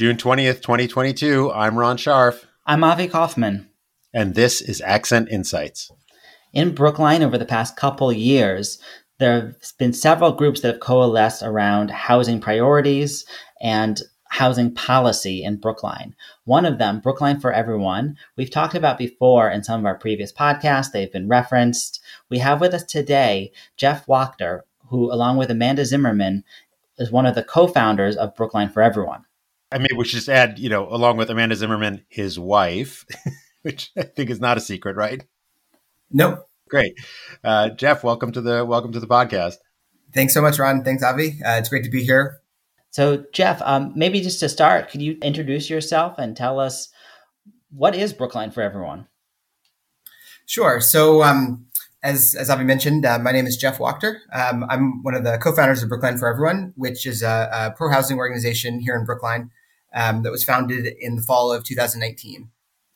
June 20th, 2022. I'm Ron Scharf. I'm Avi Kaufman. And this is Accent Insights. In Brookline, over the past couple years, there have been several groups that have coalesced around housing priorities and housing policy in Brookline. One of them, Brookline for Everyone, we've talked about before in some of our previous podcasts. They've been referenced. We have with us today Jeff Wachter, who, along with Amanda Zimmerman, is one of the co founders of Brookline for Everyone. I mean, we should just add, you know, along with Amanda Zimmerman, his wife, which I think is not a secret, right? Nope. Great, uh, Jeff. Welcome to the welcome to the podcast. Thanks so much, Ron. Thanks, Avi. Uh, it's great to be here. So, Jeff, um, maybe just to start, could you introduce yourself and tell us what is Brookline for everyone? Sure. So, um, as, as Avi mentioned, uh, my name is Jeff Wachter. Um, I'm one of the co-founders of Brookline for Everyone, which is a, a pro-housing organization here in Brookline um, that was founded in the fall of 2019.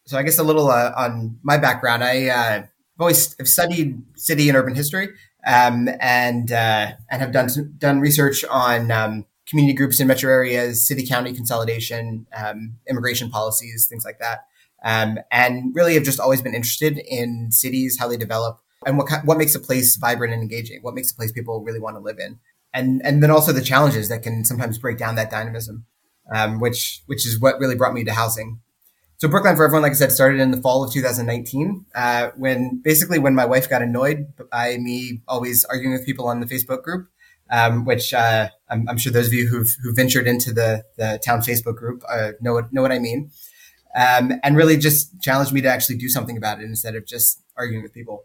So I guess a little uh, on my background. I uh, I've always have studied city and urban history, um, and uh, and have done done research on um, community groups in metro areas, city county consolidation, um, immigration policies, things like that, um, and really have just always been interested in cities, how they develop, and what what makes a place vibrant and engaging, what makes a place people really want to live in, and and then also the challenges that can sometimes break down that dynamism, um, which which is what really brought me to housing. So Brookline for Everyone, like I said, started in the fall of 2019, uh, when basically when my wife got annoyed by me always arguing with people on the Facebook group, um, which uh, I'm, I'm, sure those of you who've, who ventured into the, the town Facebook group uh, know what know what I mean, um, and really just challenged me to actually do something about it instead of just arguing with people.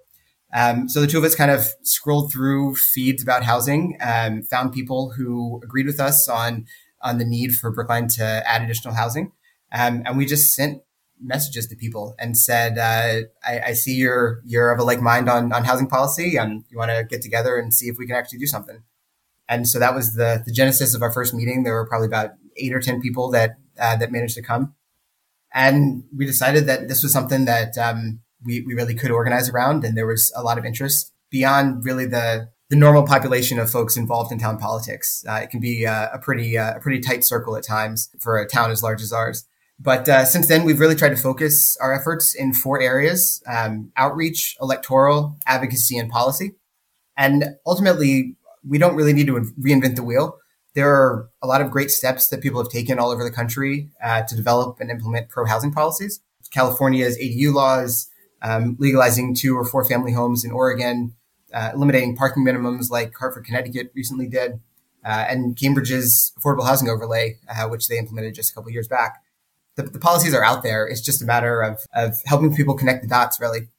Um, so the two of us kind of scrolled through feeds about housing, um, found people who agreed with us on on the need for Brookline to add additional housing. Um, and we just sent messages to people and said, uh, I, I, see you're, you're of a like mind on, on housing policy and you want to get together and see if we can actually do something. And so that was the, the genesis of our first meeting. There were probably about eight or 10 people that, uh, that managed to come. And we decided that this was something that, um, we, we really could organize around. And there was a lot of interest beyond really the, the normal population of folks involved in town politics. Uh, it can be uh, a pretty, uh, a pretty tight circle at times for a town as large as ours. But uh, since then, we've really tried to focus our efforts in four areas um, outreach, electoral, advocacy, and policy. And ultimately, we don't really need to reinvent the wheel. There are a lot of great steps that people have taken all over the country uh, to develop and implement pro housing policies. California's ADU laws, um, legalizing two or four family homes in Oregon, uh, eliminating parking minimums like Hartford, Connecticut recently did, uh, and Cambridge's affordable housing overlay, uh, which they implemented just a couple years back the, the policies are out there. It's just a matter of, of helping people connect the dots, really.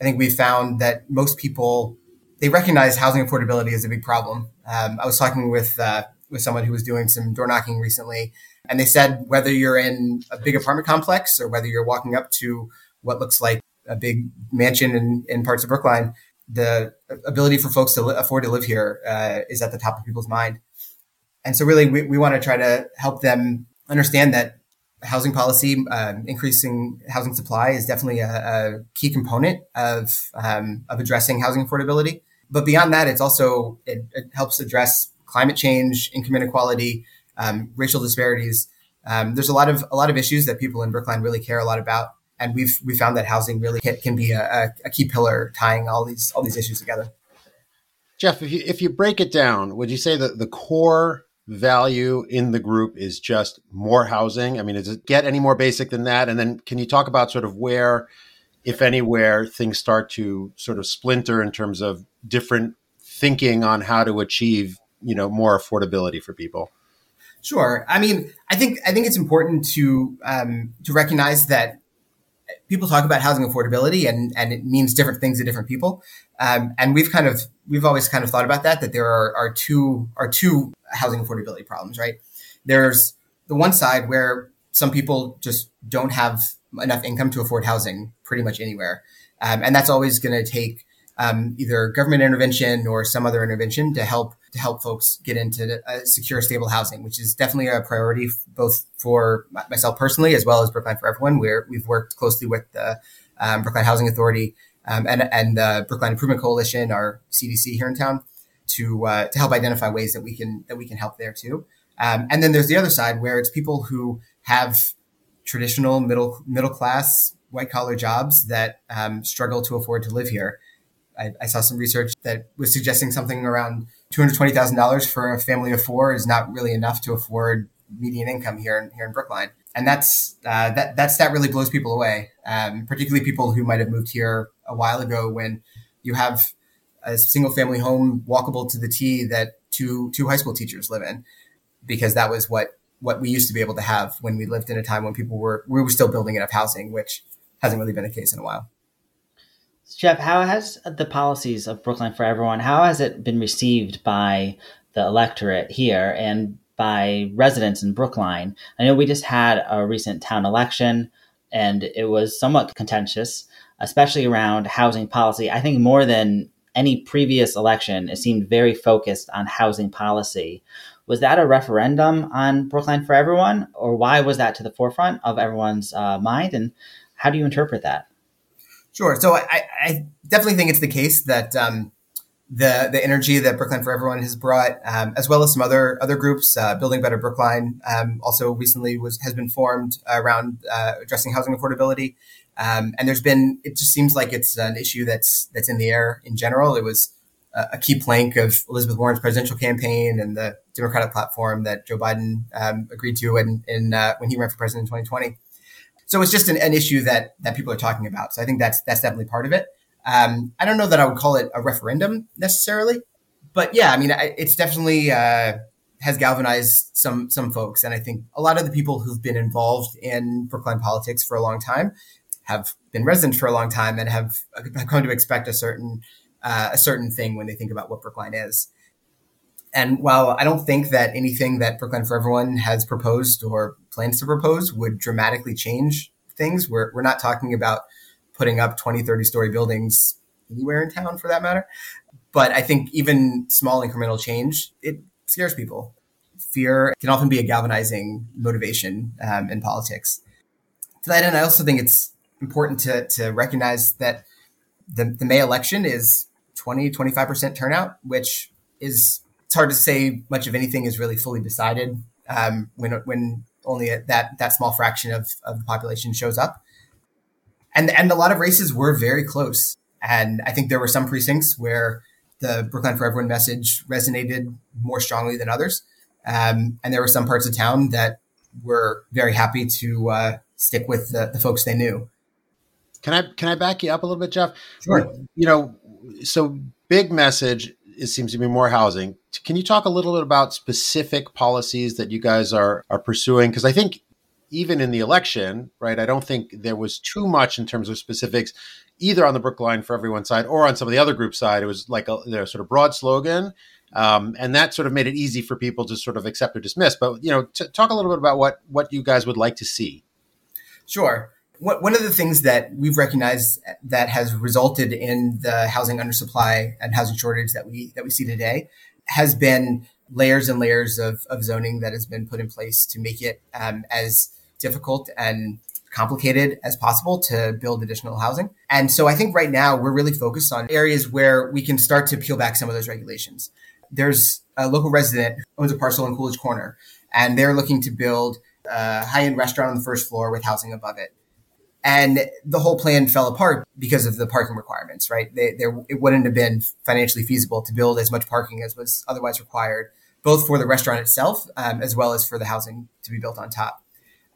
I think we've found that most people, they recognize housing affordability as a big problem. Um, I was talking with, uh, with someone who was doing some door knocking recently, and they said whether you're in a big apartment complex or whether you're walking up to what looks like a big mansion in, in parts of Brookline, the ability for folks to li- afford to live here uh, is at the top of people's mind. And so, really, we, we want to try to help them understand that housing policy, um, increasing housing supply is definitely a, a key component of um, of addressing housing affordability. But beyond that, it's also it, it helps address climate change, income inequality, um, racial disparities. Um, there's a lot of a lot of issues that people in Brookline really care a lot about, and we've we found that housing really can, can be a, a key pillar tying all these all these issues together. Jeff, if you if you break it down, would you say that the core value in the group is just more housing? I mean, does it get any more basic than that? And then can you talk about sort of where, if anywhere, things start to sort of splinter in terms of different thinking on how to achieve, you know, more affordability for people? Sure. I mean, I think I think it's important to um, to recognize that people talk about housing affordability and, and it means different things to different people. Um, and we've kind of, we've always kind of thought about that, that there are, are two, are two housing affordability problems, right? There's the one side where some people just don't have enough income to afford housing pretty much anywhere. Um, and that's always going to take um, either government intervention or some other intervention to help to help folks get into secure, stable housing, which is definitely a priority both for myself personally as well as Brookline for Everyone. We've worked closely with the um, Housing Authority um, and and the Brookline Improvement Coalition, our CDC here in town, to uh, to help identify ways that we can that we can help there too. Um, and then there's the other side where it's people who have traditional middle middle class white collar jobs that um, struggle to afford to live here. I, I, saw some research that was suggesting something around two hundred twenty thousand dollars for a family of four is not really enough to afford median income here in, here in Brookline, and that's uh, that that stat really blows people away, um, particularly people who might have moved here a while ago when you have a single family home walkable to the T that two two high school teachers live in, because that was what what we used to be able to have when we lived in a time when people were we were still building enough housing, which hasn't really been the case in a while. Jeff, how has the policies of Brookline for Everyone, how has it been received by the electorate here and by residents in Brookline? I know we just had a recent town election and it was somewhat contentious, especially around housing policy. I think more than any previous election, it seemed very focused on housing policy. Was that a referendum on Brookline for Everyone, or why was that to the forefront of everyone's uh, mind? And how do you interpret that? Sure. So I, I definitely think it's the case that um, the the energy that Brookline for Everyone has brought, um, as well as some other other groups, uh, Building Better Brookline, um, also recently was has been formed around uh, addressing housing affordability. Um, and there's been it just seems like it's an issue that's that's in the air in general. It was a, key plank of Elizabeth Warren's presidential campaign and the Democratic platform that Joe Biden um, agreed to in, in uh, when he ran for president in 2020. So it's just an, an, issue that that people are talking about. So I think that's that's definitely part of it. Um, I don't know that I would call it a referendum necessarily, but yeah, I mean, I, it's definitely uh, has galvanized some some folks, and I think a lot of the people who've been involved in Brookline politics for a long time have been residents for a long time and have come to expect a certain uh, a certain thing when they think about what Brookline is. And while I don't think that anything that Brookline for Everyone has proposed or plans to propose would dramatically change things, we're, we're not talking about putting up 20, 30 story buildings anywhere in town for that matter. But I think even small incremental change, it scares people. Fear can often be a galvanizing motivation um, in politics. To that end, I also think it's important to, to recognize that the, the May election is 20, 25% turnout, which is, it's hard to say much of anything is really fully decided um, when, when only a, that, that small fraction of, of the population shows up. And, and a lot of races were very close. And I think there were some precincts where the Brookline for Everyone message resonated more strongly than others. Um, and there were some parts of town that were very happy to uh, stick with the, the folks they knew. Can I can I back you up a little bit, Jeff? Sure. You know, so big message. It seems to be more housing. Can you talk a little bit about specific policies that you guys are are pursuing? Because I think even in the election, right, I don't think there was too much in terms of specifics, either on the Brookline for everyone side or on some of the other group side. It was like a, a sort of broad slogan. Um, and that sort of made it easy for people to sort of accept or dismiss. But you know, t- talk a little bit about what what you guys would like to see. Sure one of the things that we've recognized that has resulted in the housing undersupply and housing shortage that we that we see today has been layers and layers of, of zoning that has been put in place to make it um, as difficult and complicated as possible to build additional housing. And so I think right now we're really focused on areas where we can start to peel back some of those regulations. There's a local resident who owns a parcel in Coolidge Corner, and they're looking to build a high end restaurant on the first floor with housing above it and the whole plan fell apart because of the parking requirements, right? They, there, it wouldn't have been financially feasible to build as much parking as was otherwise required, both for the restaurant itself um, as well as for the housing to be built on top.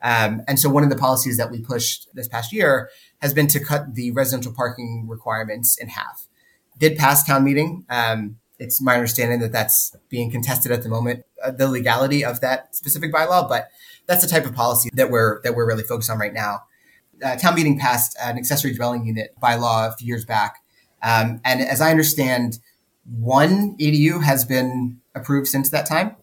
Um, and so one of the policies that we pushed this past year has been to cut the residential parking requirements in half. Did pass town meeting. Um, it's my understanding that that's being contested at the moment, uh, the legality of that specific bylaw, but that's the type of policy that we're that we're really focused on right now uh, town meeting passed an accessory dwelling unit by law a few years back. Um, and as I understand, one ADU has been approved since that time.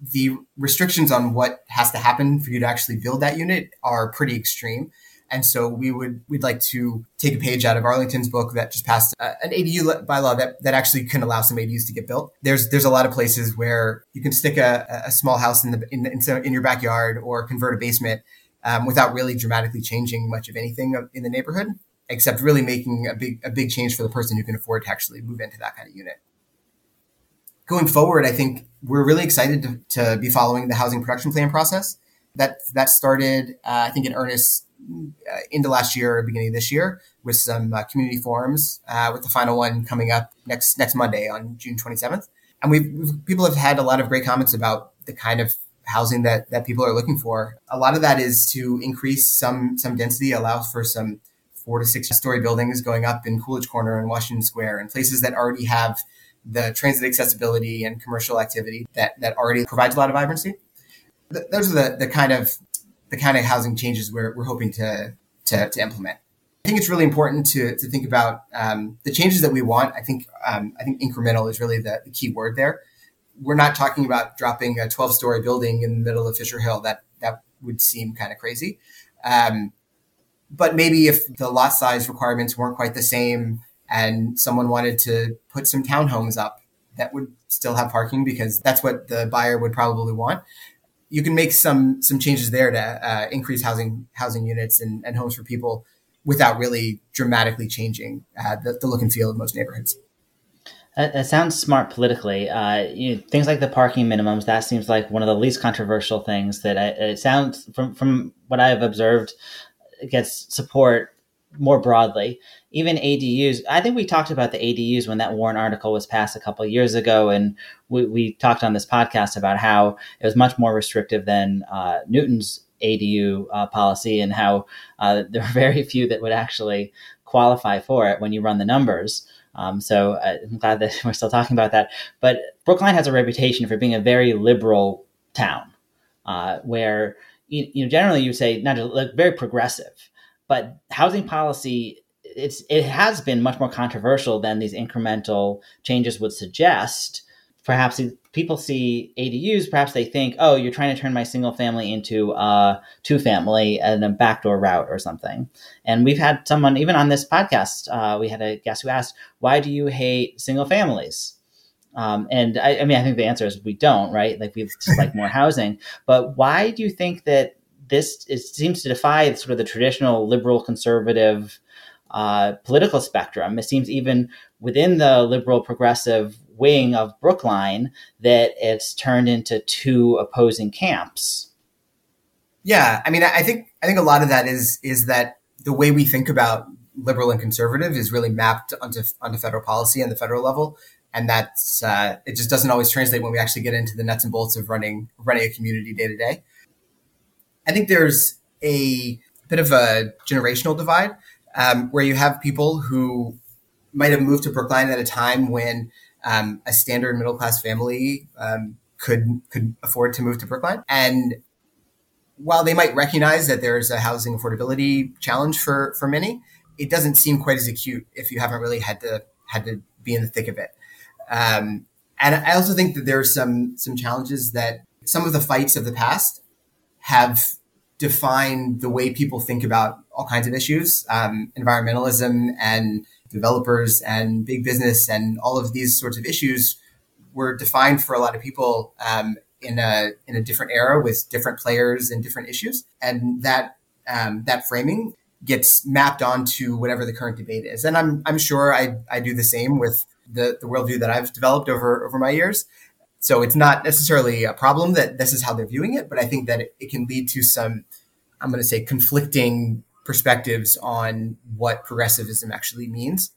The restrictions on what has to happen for you to actually build that unit are pretty extreme. And so we would we'd like to take a page out of Arlington's book that just passed uh, an ADU bylaw that, that actually can allow some ADUs to get built. There's there's a lot of places where you can stick a, a small house in the in, in, in your backyard or convert a basement um, without really dramatically changing much of anything in the neighborhood, except really making a big a big change for the person who can afford to actually move into that kind of unit. Going forward, I think we're really excited to, to be following the housing production plan process. That that started, uh, I think, in earnest uh, into last year or beginning of this year with some uh, community forums, uh, with the final one coming up next next Monday on June 27th. And we've, people have had a lot of great comments about the kind of housing that that people are looking for. A lot of that is to increase some some density, allow for some four to six story buildings going up in Coolidge Corner and Washington Square, and places that already have the transit accessibility and commercial activity that that already provides a lot of vibrancy. Th- those are the the kind of the kind of housing changes we're, we're hoping to, to, to implement. I think it's really important to, to think about um, the changes that we want. I think um, I think incremental is really the, the, key word there. We're not talking about dropping a 12 story building in the middle of Fisher Hill. That that would seem kind of crazy. Um, but maybe if the lot size requirements weren't quite the same, and someone wanted to put some townhomes up that would still have parking because that's what the buyer would probably want you can make some some changes there to uh, increase housing housing units and, and, homes for people without really dramatically changing uh, the, the, look and feel of most neighborhoods. That, sounds smart politically. Uh, you know, things like the parking minimums that seems like one of the least controversial things. That I, it sounds from from what I have observed gets support more broadly even ADUs. I think we talked about the ADUs when that warrant article was passed a couple years ago, and we, we, talked on this podcast about how it was much more restrictive than uh, Newton's ADU uh, policy, and how uh, there were very few that would actually qualify for it when you run the numbers. Um, so uh, I'm glad that we're still talking about that. But Brookline has a reputation for being a very liberal town, uh, where you, you know generally you say not just, like very progressive, but housing policy it's it has been much more controversial than these incremental changes would suggest. Perhaps people see ADUs, perhaps they think, oh, you're trying to turn my single family into a two family and a backdoor route or something. And we've had someone, even on this podcast, uh, we had a guest who asked, why do you hate single families? Um, and I, I, mean, I think the answer is we don't, right? Like we just like more housing. But why do you think that this is, seems to defy sort of the traditional liberal conservative uh, political spectrum. It seems even within the liberal progressive wing of Brookline that it's turned into two opposing camps. Yeah, I mean, I think I think a lot of that is is that the way we think about liberal and conservative is really mapped onto onto federal policy and the federal level, and that's uh, it just doesn't always translate when we actually get into the nuts and bolts of running running a community day to day. I think there's a bit of a generational divide um, where you have people who might have moved to Brookline at a time when um, a standard middle class family um, could could afford to move to Brookline, and while they might recognize that there's a housing affordability challenge for for many, it doesn't seem quite as acute if you haven't really had to had to be in the thick of it. Um, and I also think that there are some some challenges that some of the fights of the past have defined the way people think about all kinds of issues, um, environmentalism and developers and big business and all of these sorts of issues were defined for a lot of people um, in a in a different era with different players and different issues, and that um, that framing gets mapped onto whatever the current debate is. And I'm I'm sure I I do the same with the the worldview that I've developed over over my years. So it's not necessarily a problem that this is how they're viewing it, but I think that it, it can lead to some, I'm going to say, conflicting perspectives on what progressivism actually means.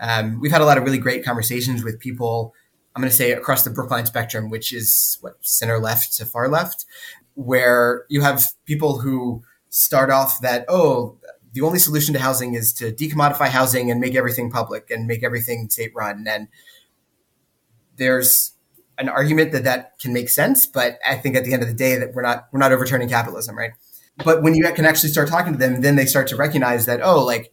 Um, we've had a lot of really great conversations with people, I'm going to say across the Brookline spectrum, which is what center left to far left, where you have people who start off that, oh, the only solution to housing is to decommodify housing and make everything public and make everything state run. And there's an argument that that can make sense, but I think at the end of the day that we're not we're not overturning capitalism, right? But when you can actually start talking to them, then they start to recognize that oh, like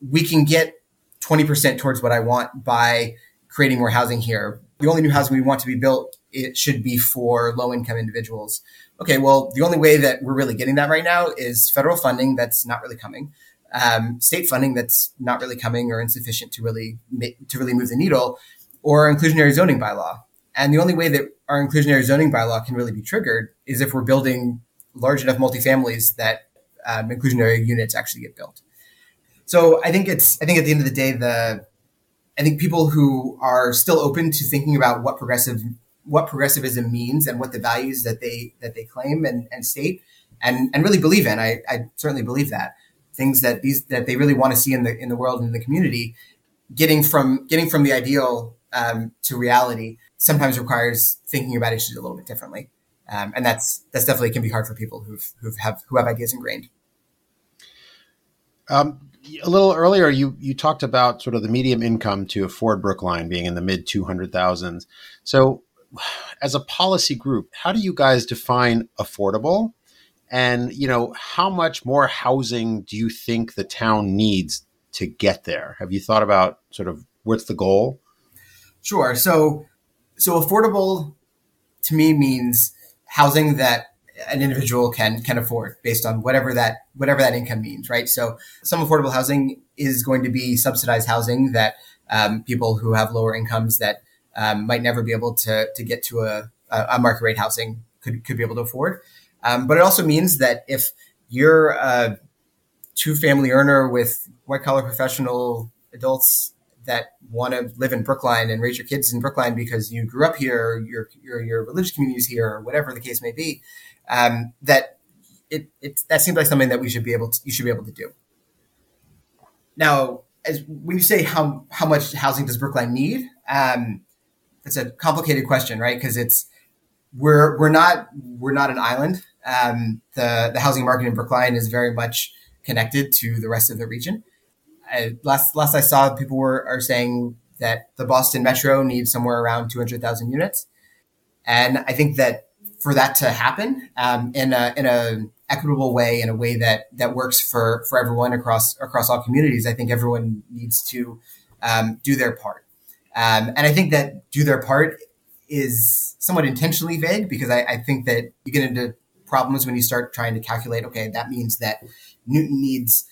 we can get twenty percent towards what I want by creating more housing here. The only new housing we want to be built it should be for low income individuals. Okay, well, the only way that we're really getting that right now is federal funding that's not really coming, um, state funding that's not really coming or insufficient to really to really move the needle, or inclusionary zoning bylaw and the only way that our inclusionary zoning bylaw can really be triggered is if we're building large enough multifamilies that um, inclusionary units actually get built. So I think it's I think at the end of the day the I think people who are still open to thinking about what progressive what progressivism means and what the values that they that they claim and, and state and and really believe in. I, I certainly believe that things that these that they really want to see in the in the world and in the community, getting from getting from the ideal um, to reality sometimes requires thinking about issues a little bit differently, um, and that's that's definitely can be hard for people who've who've have who have ideas ingrained. Um, a little earlier, you you talked about sort of the medium income to afford Brookline being in the mid two hundred thousands. So, as a policy group, how do you guys define affordable? And you know, how much more housing do you think the town needs to get there? Have you thought about sort of what's the goal? Sure. So, so affordable to me means housing that an individual can can afford based on whatever that whatever that income means, right? So some affordable housing is going to be subsidized housing that um, people who have lower incomes that um, might never be able to to get to a, a market rate housing could could be able to afford. Um, but it also means that if you're a two family earner with white collar professional adults that want to live in Brookline and raise your kids in Brookline because you grew up here, your your, your religious community is here, or whatever the case may be, um, that it, it that seems like something that we should be able to you should be able to do. Now, as when you say how how much housing does Brookline need, um, it's a complicated question, right? Because it's we're we're not we're not an island. Um, the the housing market in Brookline is very much connected to the rest of the region. I, last last I saw, people were are saying that the Boston Metro needs somewhere around two hundred thousand units, and I think that for that to happen um, in a in a equitable way, in a way that that works for for everyone across across all communities. I think everyone needs to um, do their part, um, and I think that do their part is somewhat intentionally vague because I, I think that you get into problems when you start trying to calculate. Okay, that means that Newton needs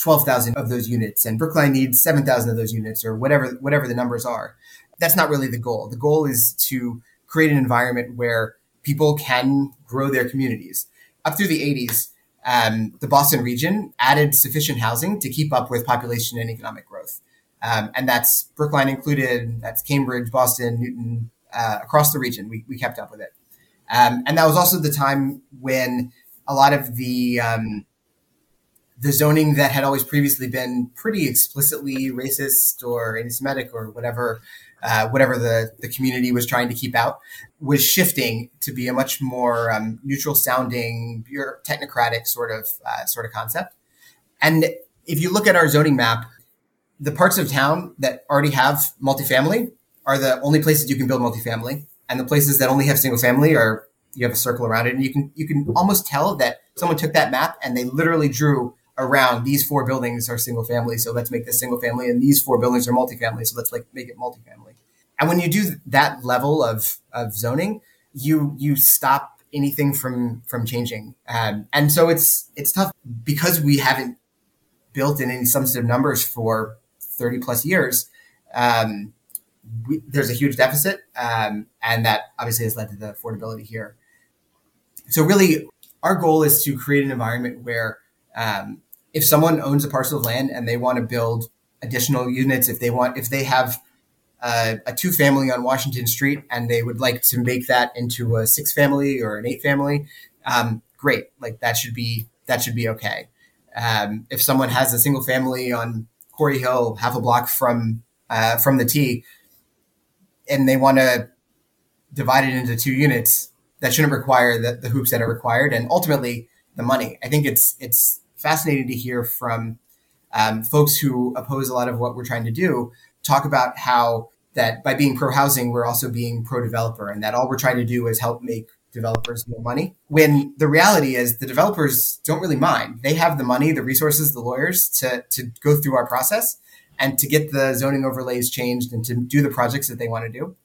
12,000 of those units and Brookline needs 7,000 of those units or whatever whatever the numbers are. That's not really the goal. The goal is to create an environment where people can grow their communities. Up through the 80s, um, the Boston region added sufficient housing to keep up with population and economic growth. Um, and that's Brookline included, that's Cambridge, Boston, Newton, uh, across the region. We, we kept up with it. Um, and that was also the time when a lot of the um, the zoning that had always previously been pretty explicitly racist or anti-Semitic or whatever uh, whatever the, the community was trying to keep out, was shifting to be a much more um, neutral sounding, pure technocratic sort of uh, sort of concept. And if you look at our zoning map, the parts of town that already have multifamily are the only places you can build multifamily, and the places that only have single family are you have a circle around it, and you can you can almost tell that someone took that map and they literally drew around these four buildings are single family, so let's make this single family, and these four buildings are multifamily, so let's like make it multifamily. And when you do that level of of zoning, you you stop anything from from changing. Um, and so it's it's tough because we haven't built in any substantive numbers for 30 plus years. Um, we, there's a huge deficit, um, and that obviously has led to the affordability here. So really, our goal is to create an environment where um, if someone owns a parcel of land and they want to build additional units, if they want, if they have uh, a two family on Washington Street and they would like to make that into a six family or an eight family, um, great. Like that should be that should be okay. Um, if someone has a single family on Corey Hill, half a block from uh, from the T, and they want to divide it into two units, that shouldn't require the, the hoops that are required, and ultimately the money. I think it's it's fascinating to hear from um, folks who oppose a lot of what we're trying to do talk about how that by being pro housing, we're also being pro developer, and that all we're trying to do is help make developers more money. When the reality is the developers don't really mind. They have the money, the resources, the lawyers to, to go through our process and to get the zoning overlays changed and to do the projects that they want to do.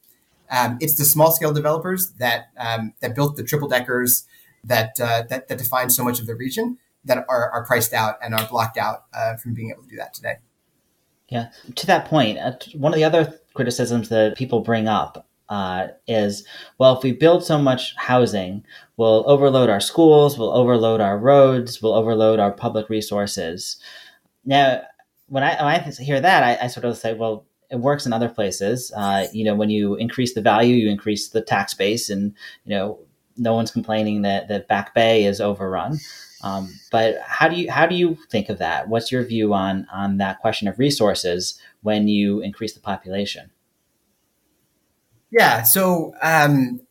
Um, it's the small scale developers that um, that built the triple deckers that, uh, that that define so much of the region that are, are priced out and are blocked out uh, from being able to do that today. Yeah. To that point, uh, one of the other criticisms that people bring up uh, is well, if we build so much housing, we'll overload our schools, we'll overload our roads, we'll overload our public resources. Now, when I, when I hear that, I, I sort of say, well, it works in other places. Uh, you know, when you increase the value, you increase the tax base, and you know, no one's complaining that that Back Bay is overrun. Um, but how do you how do you think of that? What's your view on on that question of resources when you increase the population? Yeah, so um,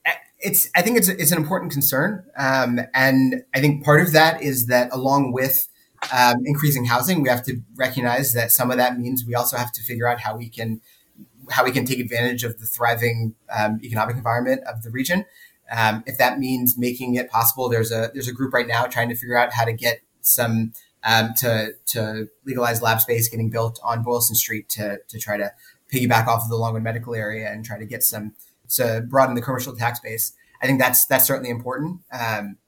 it's I think it's it's an important concern, um, and I think part of that is that along with um, increasing housing, we have to recognize that some of that means we also have to figure out how we can how we can take advantage of the thriving um, economic environment of the region. Um, if that means making it possible, there's a there's a group right now trying to figure out how to get some um, to to legalize lab space getting built on Boylston Street to to try to piggyback off of the Longwood Medical area and try to get some to broaden the commercial tax base. I think that's that's certainly important. Um,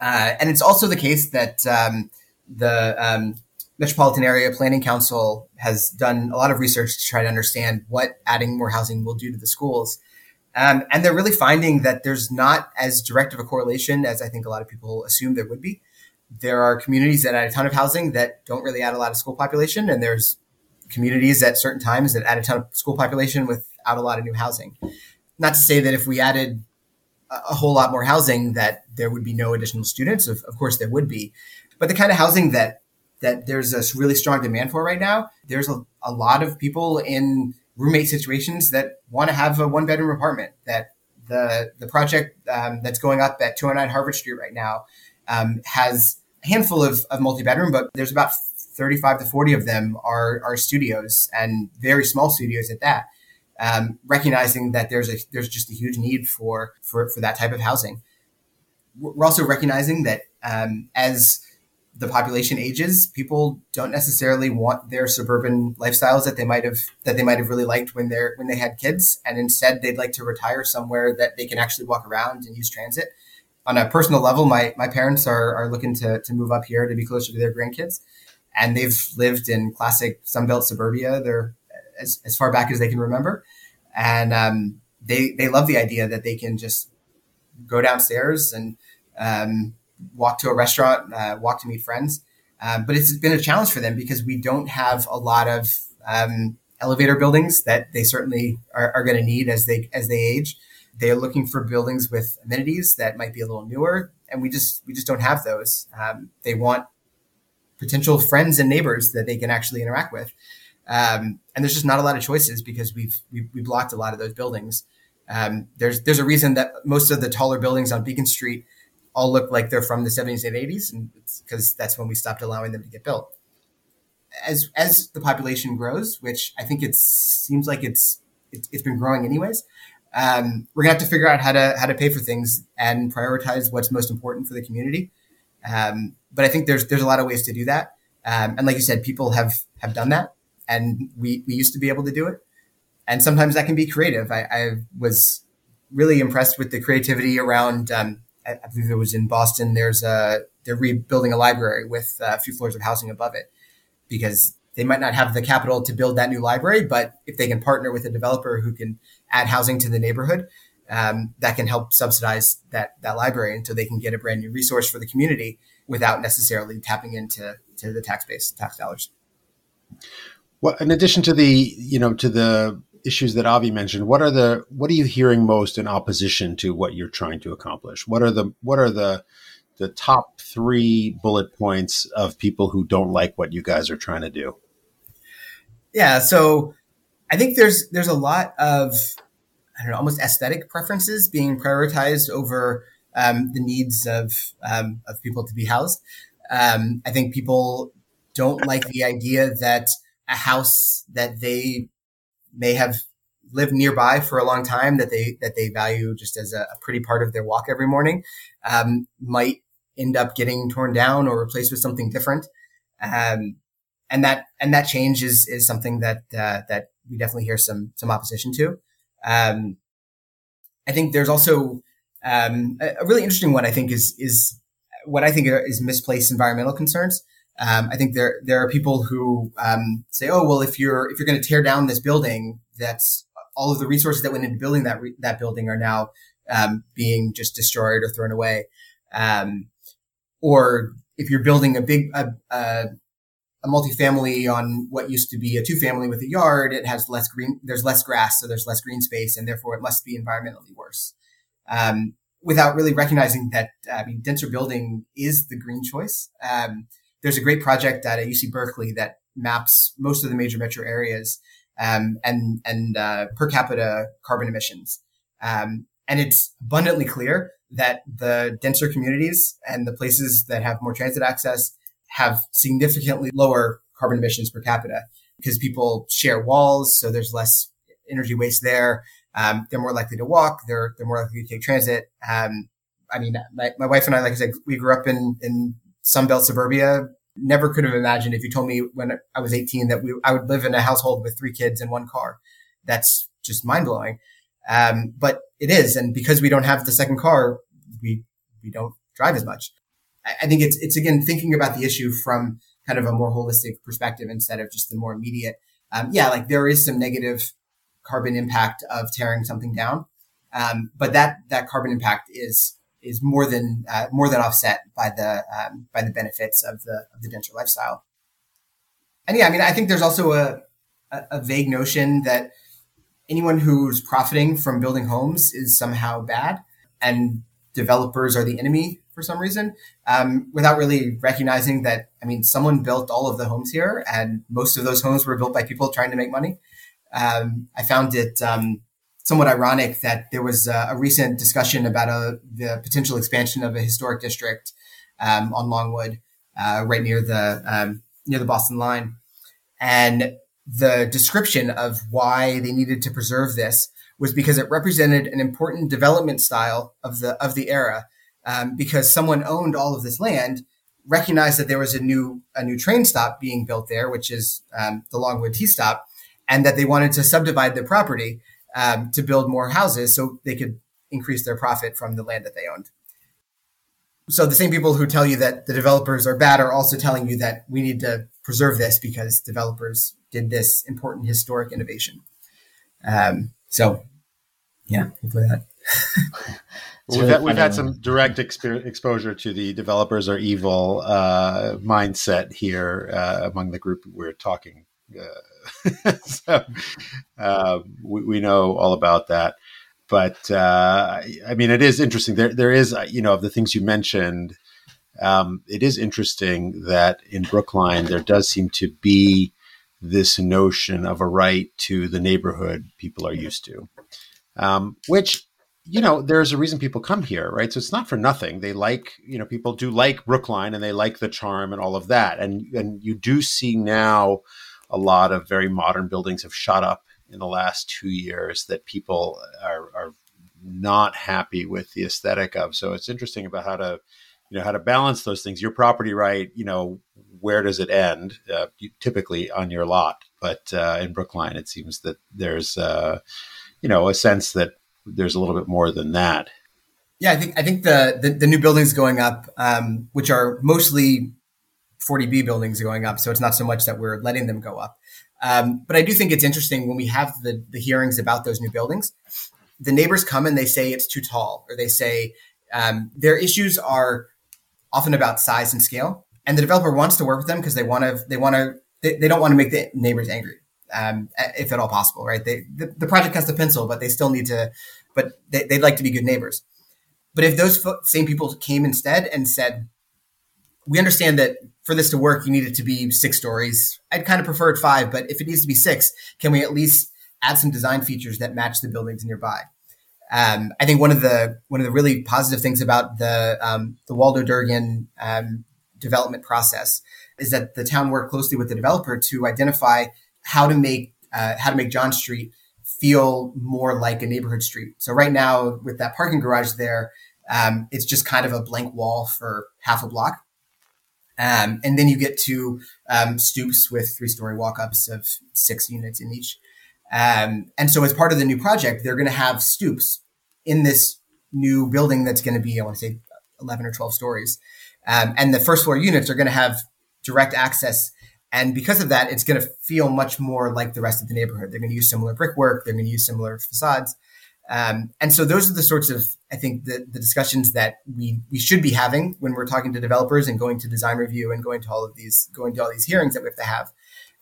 uh, and it's also the case that um, the um, Metropolitan Area Planning Council has done a lot of research to try to understand what adding more housing will do to the schools. Um, and they're really finding that there's not as direct of a correlation as I think a lot of people assume there would be. There are communities that add a ton of housing that don't really add a lot of school population, and there's communities at certain times that add a ton of school population without a lot of new housing. Not to say that if we added a whole lot more housing that there would be no additional students. Of, of course, there would be, but the kind of housing that that there's a really strong demand for right now. There's a, a lot of people in roommate situations that want to have a one bedroom apartment. That the the project um, that's going up at 209 Harvard Street right now um, has a handful of, of multi bedroom, but there's about 35 to 40 of them are are studios and very small studios at that. Um, recognizing that there's a there's just a huge need for for for that type of housing. We're also recognizing that um, as the population ages, people don't necessarily want their suburban lifestyles that they might have that they might have really liked when they're when they had kids, and instead they'd like to retire somewhere that they can actually walk around and use transit. On a personal level, my my parents are are looking to to move up here to be closer to their grandkids, and they've lived in classic Sunbelt suburbia. They're as, as far back as they can remember, and um, they they love the idea that they can just go downstairs and um, walk to a restaurant, uh, walk to meet friends. Um, but it's been a challenge for them because we don't have a lot of um, elevator buildings that they certainly are, are going to need as they as they age. They're looking for buildings with amenities that might be a little newer, and we just we just don't have those. Um, they want potential friends and neighbors that they can actually interact with, um, and there's just not a lot of choices because we've we, we blocked a lot of those buildings. Um, there's there's a reason that most of the taller buildings on Beacon Street all look like they're from the 70s and 80s, and because that's when we stopped allowing them to get built. As as the population grows, which I think it seems like it's it, has been growing anyways, um, we're gonna have to figure out how to how to pay for things and prioritize what's most important for the community. Um, but I think there's there's a lot of ways to do that, um, and like you said, people have have done that, and we we used to be able to do it, and sometimes that can be creative. I, I was really impressed with the creativity around um, I believe it was in Boston. There's a they're rebuilding a library with a few floors of housing above it because they might not have the capital to build that new library, but if they can partner with a developer who can add housing to the neighborhood, um, that can help subsidize that that library until they can get a brand new resource for the community without necessarily tapping into to the tax base, tax dollars. Well, in addition to the you know to the issues that Avi mentioned, what are the what are you hearing most in opposition to what you're trying to accomplish? What are the what are the the top three bullet points of people who don't like what you guys are trying to do? Yeah, so I think there's there's a lot of I don't know almost aesthetic preferences being prioritized over um, the needs of um, of people to be housed. Um, I think people don't like the idea that a house that they may have lived nearby for a long time that they that they value just as a, a pretty part of their walk every morning um, might end up getting torn down or replaced with something different. Um, and that and that change is is something that uh, that we definitely hear some some opposition to. Um, I think there's also um, a, a really interesting one I think is is what I think is misplaced environmental concerns um, I think there there are people who um, say, "Oh, well, if you're if you're going to tear down this building, that's all of the resources that went into building that re- that building are now um, being just destroyed or thrown away." Um, or if you're building a big a, a, a multifamily on what used to be a two family with a yard, it has less green, there's less grass, so there's less green space, and therefore it must be environmentally worse. Um, without really recognizing that, I mean, denser building is the green choice. There's a great project at UC Berkeley that maps most of the major metro areas um, and and uh, per capita carbon emissions. Um, and it's abundantly clear that the denser communities and the places that have more transit access have significantly lower carbon emissions per capita because people share walls, so there's less energy waste there. Um, they're more likely to walk. They're they're more likely to take transit. Um, I mean, my, my wife and I, like I said, we grew up in in Sunbelt suburbia. Never could have imagined if you told me when I was 18 that we I would live in a household with three kids and one car. That's just mind blowing. Um, but it is, and because we don't have the second car, we we don't drive as much. I think it's it's again thinking about the issue from kind of a more holistic perspective instead of just the more immediate. Um, yeah, like there is some negative carbon impact of tearing something down, um, but that that carbon impact is is more than uh, more than offset by the um, by the benefits of the of the denser lifestyle. And yeah, I mean, I think there's also a a, vague notion that anyone who's profiting from building homes is somehow bad, and developers are the enemy for some reason, um, without really recognizing that, I mean, someone built all of the homes here and most of those homes were built by people trying to make money. Um, I found it um, somewhat ironic that there was a, a recent discussion about a, uh, the potential expansion of a historic district um, on Longwood, uh, right near the um, near the Boston line, and the description of why they needed to preserve this was because it represented an important development style of the of the era um, because someone owned all of this land, recognized that there was a new a new train stop being built there, which is um, the Longwood T stop, and that they wanted to subdivide the property um, to build more houses so they could increase their profit from the land that they owned. So the same people who tell you that the developers are bad are also telling you that we need to preserve this because developers did this important historic innovation. Um, so, yeah, hopefully that. we've, really had, we've had some direct exp- exposure to the developers are evil uh, mindset here uh, among the group we're talking. Uh, so uh, we, we, know all about that. But uh, I mean, it is interesting. There, there is, uh, you know, of the things you mentioned, um, it is interesting that in Brookline there does seem to be this notion of a right to the neighborhood people are used to, um, which you know, there's a reason people come here, right? So it's not for nothing. They like, you know, people do like Brookline and they like the charm and all of that. And and you do see now a lot of very modern buildings have shot up in the last two years that people are, are not happy with the aesthetic of. So it's interesting about how to, you know, how to balance those things. Your property right, you know, where does it end? Uh, typically on your lot, but uh, in Brookline, it seems that there's, uh, you know, a sense that there's a little bit more than that. Yeah, I think I think the the, the new buildings going up, um, which are mostly 40B buildings going up, so it's not so much that we're letting them go up. Um, but I do think it's interesting when we have the, the hearings about those new buildings, the neighbors come and they say it's too tall, or they say um, their issues are often about size and scale, and the developer wants to work with them because they want to they want to they, they don't want to make the neighbors angry um, if at all possible, right? They, the, the, project has to pencil, but they still need to, but they, would like to be good neighbors. But if those same people came instead and said, we understand that for this to work, you need it to be six stories. I'd kind of prefer it five, but if it needs to be six, can we at least add some design features that match the buildings nearby? Um, I think one of the one of the really positive things about the um, the Waldo Durgin um, development process is that the town worked closely with the developer to identify how to make uh, how to make John Street feel more like a neighborhood street. So right now, with that parking garage there, um, it's just kind of a blank wall for half a block. Um, and then you get to um, stoops with three story walk ups of six units in each. Um, and so, as part of the new project, they're going to have stoops in this new building that's going to be, I want to say, 11 or 12 stories. Um, and the first floor units are going to have direct access and because of that, it's going to feel much more like the rest of the neighborhood. They're going to use similar brickwork. They're going to use similar facades. Um, and so those are the sorts of, I think, the, the discussions that we, we should be having when we're talking to developers and going to design review and going to all of these, going to all these hearings that we have to have.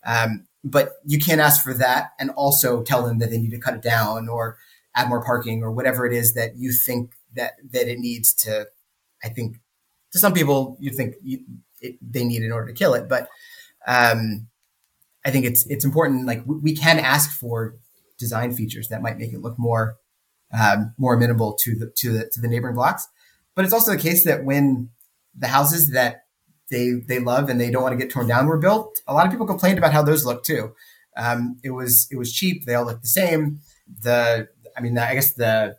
Um, but you can't ask for that and also tell them that they need to cut it down or add more parking or whatever it is that you think that, that it needs to, I think to some people you think you, it, they need in order to kill it. But, um, I think it's, it's important. Like we can ask for design features that might make it look more um, more amenable to the to the to the neighboring blocks. But it's also the case that when the houses that they they love and they don't want to get torn down were built, a lot of people complained about how those look too. Um, it was it was cheap. They all look the same. The I mean, I guess the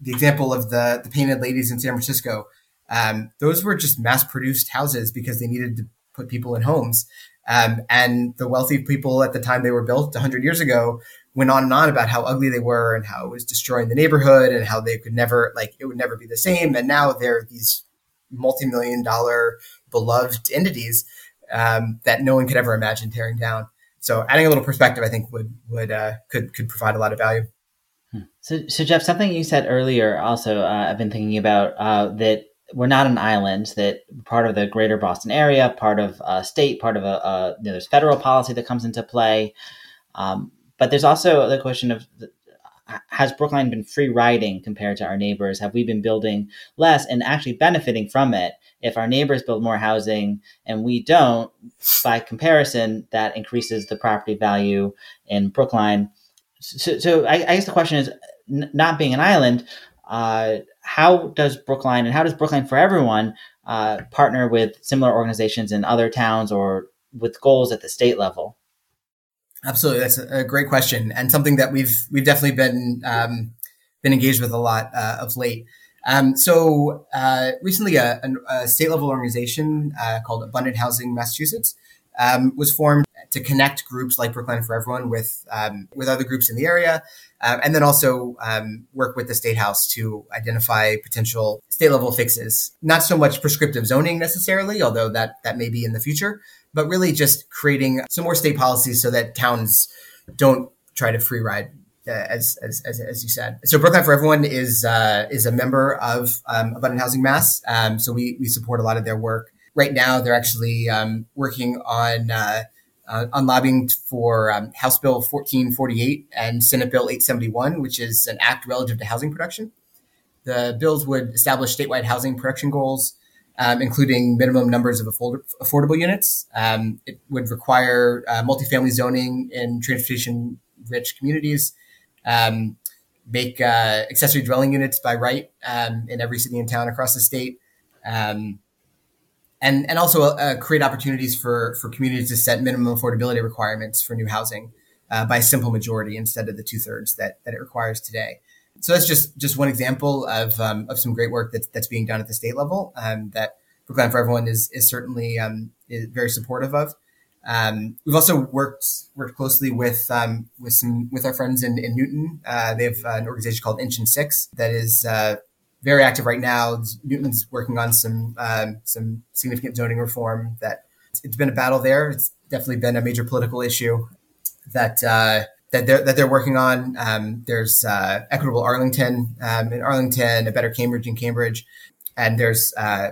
the example of the the painted ladies in San Francisco, um, those were just mass produced houses because they needed to put people in homes. Um, and the wealthy people at the time they were built 100 years ago went on and on about how ugly they were and how it was destroying the neighborhood and how they could never like it would never be the same. And now they're these multi-million dollar beloved entities um, that no one could ever imagine tearing down. So adding a little perspective i think would would uh, could could provide a lot of value. Hmm. so, so jeff something you said earlier also uh, i've been thinking about uh, that we're not an island that part of the greater boston area part of a state part of a, a you know, there's federal policy that comes into play. Um, but there's also the question of has Brookline been free riding compared to our neighbors? Have we been building less and actually benefiting from it? If our neighbors build more housing and we don't, by comparison, that increases the property value in Brookline. So, so I, I guess the question is n- not being an island, uh, how does Brookline and how does Brookline for Everyone uh, partner with similar organizations in other towns or with goals at the state level? Absolutely, that's a great question and something that we've we've definitely been um, been engaged with a lot uh, of late. Um, so uh, recently, a, a, state level organization uh, called Abundant Housing Massachusetts um, was formed to connect groups like Brookline for Everyone with um, with other groups in the area, um, and then also um, work with the state house to identify potential state level fixes. Not so much prescriptive zoning necessarily, although that that may be in the future, but really just creating some more state policies so that towns don't try to free ride. Uh, as, as, as, as, you said, so Brookline for Everyone is uh, is a member of um, Abundant Housing Mass. Um, so we we support a lot of their work. Right now, they're actually um, working on uh, uh on lobbying for um, House Bill 1448 and Senate Bill 871, which is an act relative to housing production. The bills would establish statewide housing production goals, um, including minimum numbers of afford- affordable units. Um, it would require uh, multifamily zoning in transportation rich communities, um, make uh, accessory dwelling units by right um, in every city and town across the state. Um, and, and also uh, create opportunities for, for communities to set minimum affordability requirements for new housing uh, by a simple majority instead of the two thirds that, that it requires today so that's just just one example of um, of some great work that's that's being done at the state level um, that Brookline for Everyone is is certainly um, is very supportive of. Um, we've also worked worked closely with um, with some with our friends in, in Newton. Uh, they have an organization called Engine 6 that is uh, very active right now. Newton's working on some um, some significant zoning reform. That it's been a battle there. It's definitely been a major political issue that. Uh, that they're that they're working on. Um, there's uh, Equitable Arlington um, in Arlington, a Better Cambridge in Cambridge, and there's uh,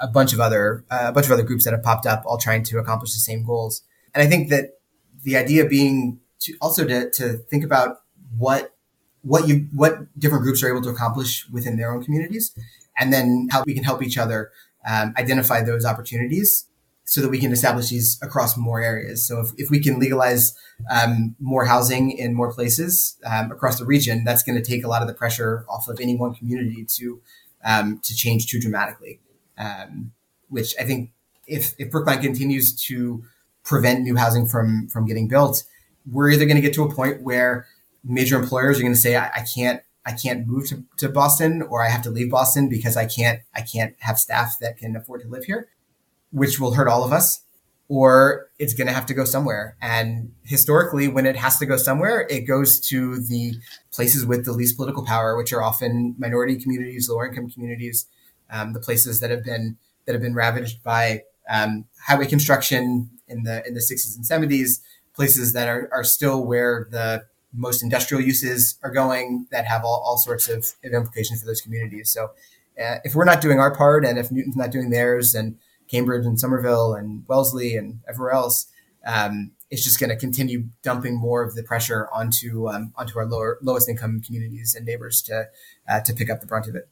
a bunch of other uh, a bunch of other groups that have popped up, all trying to accomplish the same goals. And I think that the idea being to also to, to think about what what you what different groups are able to accomplish within their own communities, and then how we can help each other um, identify those opportunities so that we can establish these across more areas. So if, if we can legalize um, more housing in more places um, across the region, that's going to take a lot of the pressure off of any one community to um, to change too dramatically. Um, which I think if if Brookline continues to prevent new housing from from getting built, we're either going to get to a point where major employers are going to say, I, I can't I can't move to, to Boston or I have to leave Boston because I can't I can't have staff that can afford to live here which will hurt all of us, or it's going to have to go somewhere. And historically, when it has to go somewhere, it goes to the places with the least political power, which are often minority communities, lower income communities, um, the places that have been that have been ravaged by um, highway construction in the in the 60s and 70s, places that are, are still where the most industrial uses are going that have all, all sorts of, of implications for those communities. So uh, if we're not doing our part and if Newton's not doing theirs and Cambridge and Somerville and Wellesley and everywhere else, um, it's just going to continue dumping more of the pressure onto um, onto our lower lowest income communities and neighbors to uh, to pick up the brunt of it.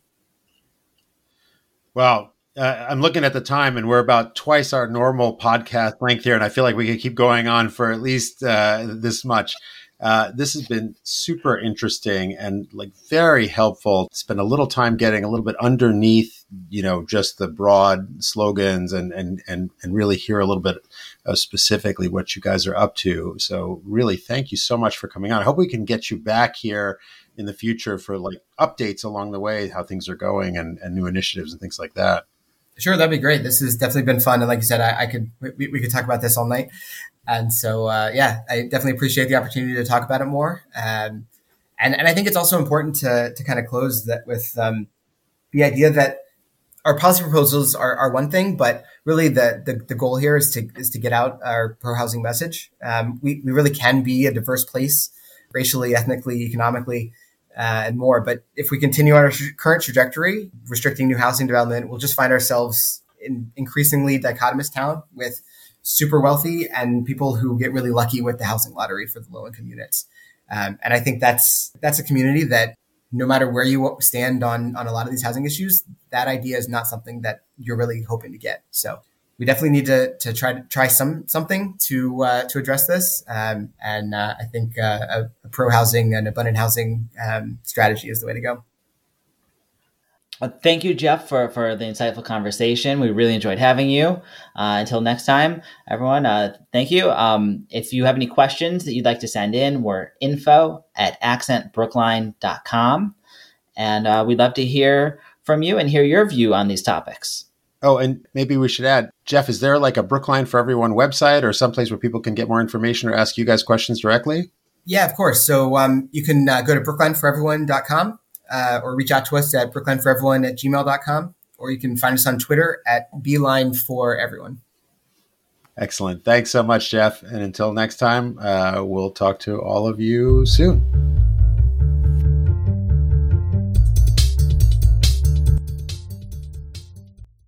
Well, uh, I'm looking at the time, and we're about twice our normal podcast length here, and I feel like we could keep going on for at least uh, this much. Uh, this has been super interesting and like very helpful. Spend a little time getting a little bit underneath, you know, just the broad slogans and and and and really hear a little bit of specifically what you guys are up to. So really, thank you so much for coming on. I hope we can get you back here in the future for like updates along the way, how things are going, and and new initiatives and things like that. Sure, that'd be great. This has definitely been fun, and like you said, I, I could we, we, could talk about this all night. And so, uh, yeah, I definitely appreciate the opportunity to talk about it more. Um, and and I think it's also important to to kind of close that with um, the idea that our policy proposals are, are one thing, but really the, the, the goal here is to is to get out our pro housing message. Um, we we really can be a diverse place, racially, ethnically, economically uh, and more. But if we continue on our current trajectory, restricting new housing development, we'll just find ourselves in increasingly dichotomous town with super wealthy and people who get really lucky with the housing lottery for the low income units. Um, and I think that's that's a community that no matter where you stand on on a lot of these housing issues, that idea is not something that you're really hoping to get. So we definitely need to, to try to try some something to uh, to address this. Um, and uh, I think uh, a, a, pro housing and abundant housing um, strategy is the way to go. Well, thank you, Jeff, for, for the insightful conversation. We really enjoyed having you. Uh, until next time, everyone, uh, thank you. Um, if you have any questions that you'd like to send in, we're info at accentbrookline.com. And uh, we'd love to hear from you and hear your view on these topics. Oh, and maybe we should add, Jeff, is there like a Brookline for Everyone website or someplace where people can get more information or ask you guys questions directly? Yeah, of course. So um, you can uh, go to brooklineforeveryone.com uh, or reach out to us at brooklineforeveryone at gmail.com or you can find us on Twitter at Beeline for Everyone. Excellent. Thanks so much, Jeff. And until next time, uh, we'll talk to all of you soon.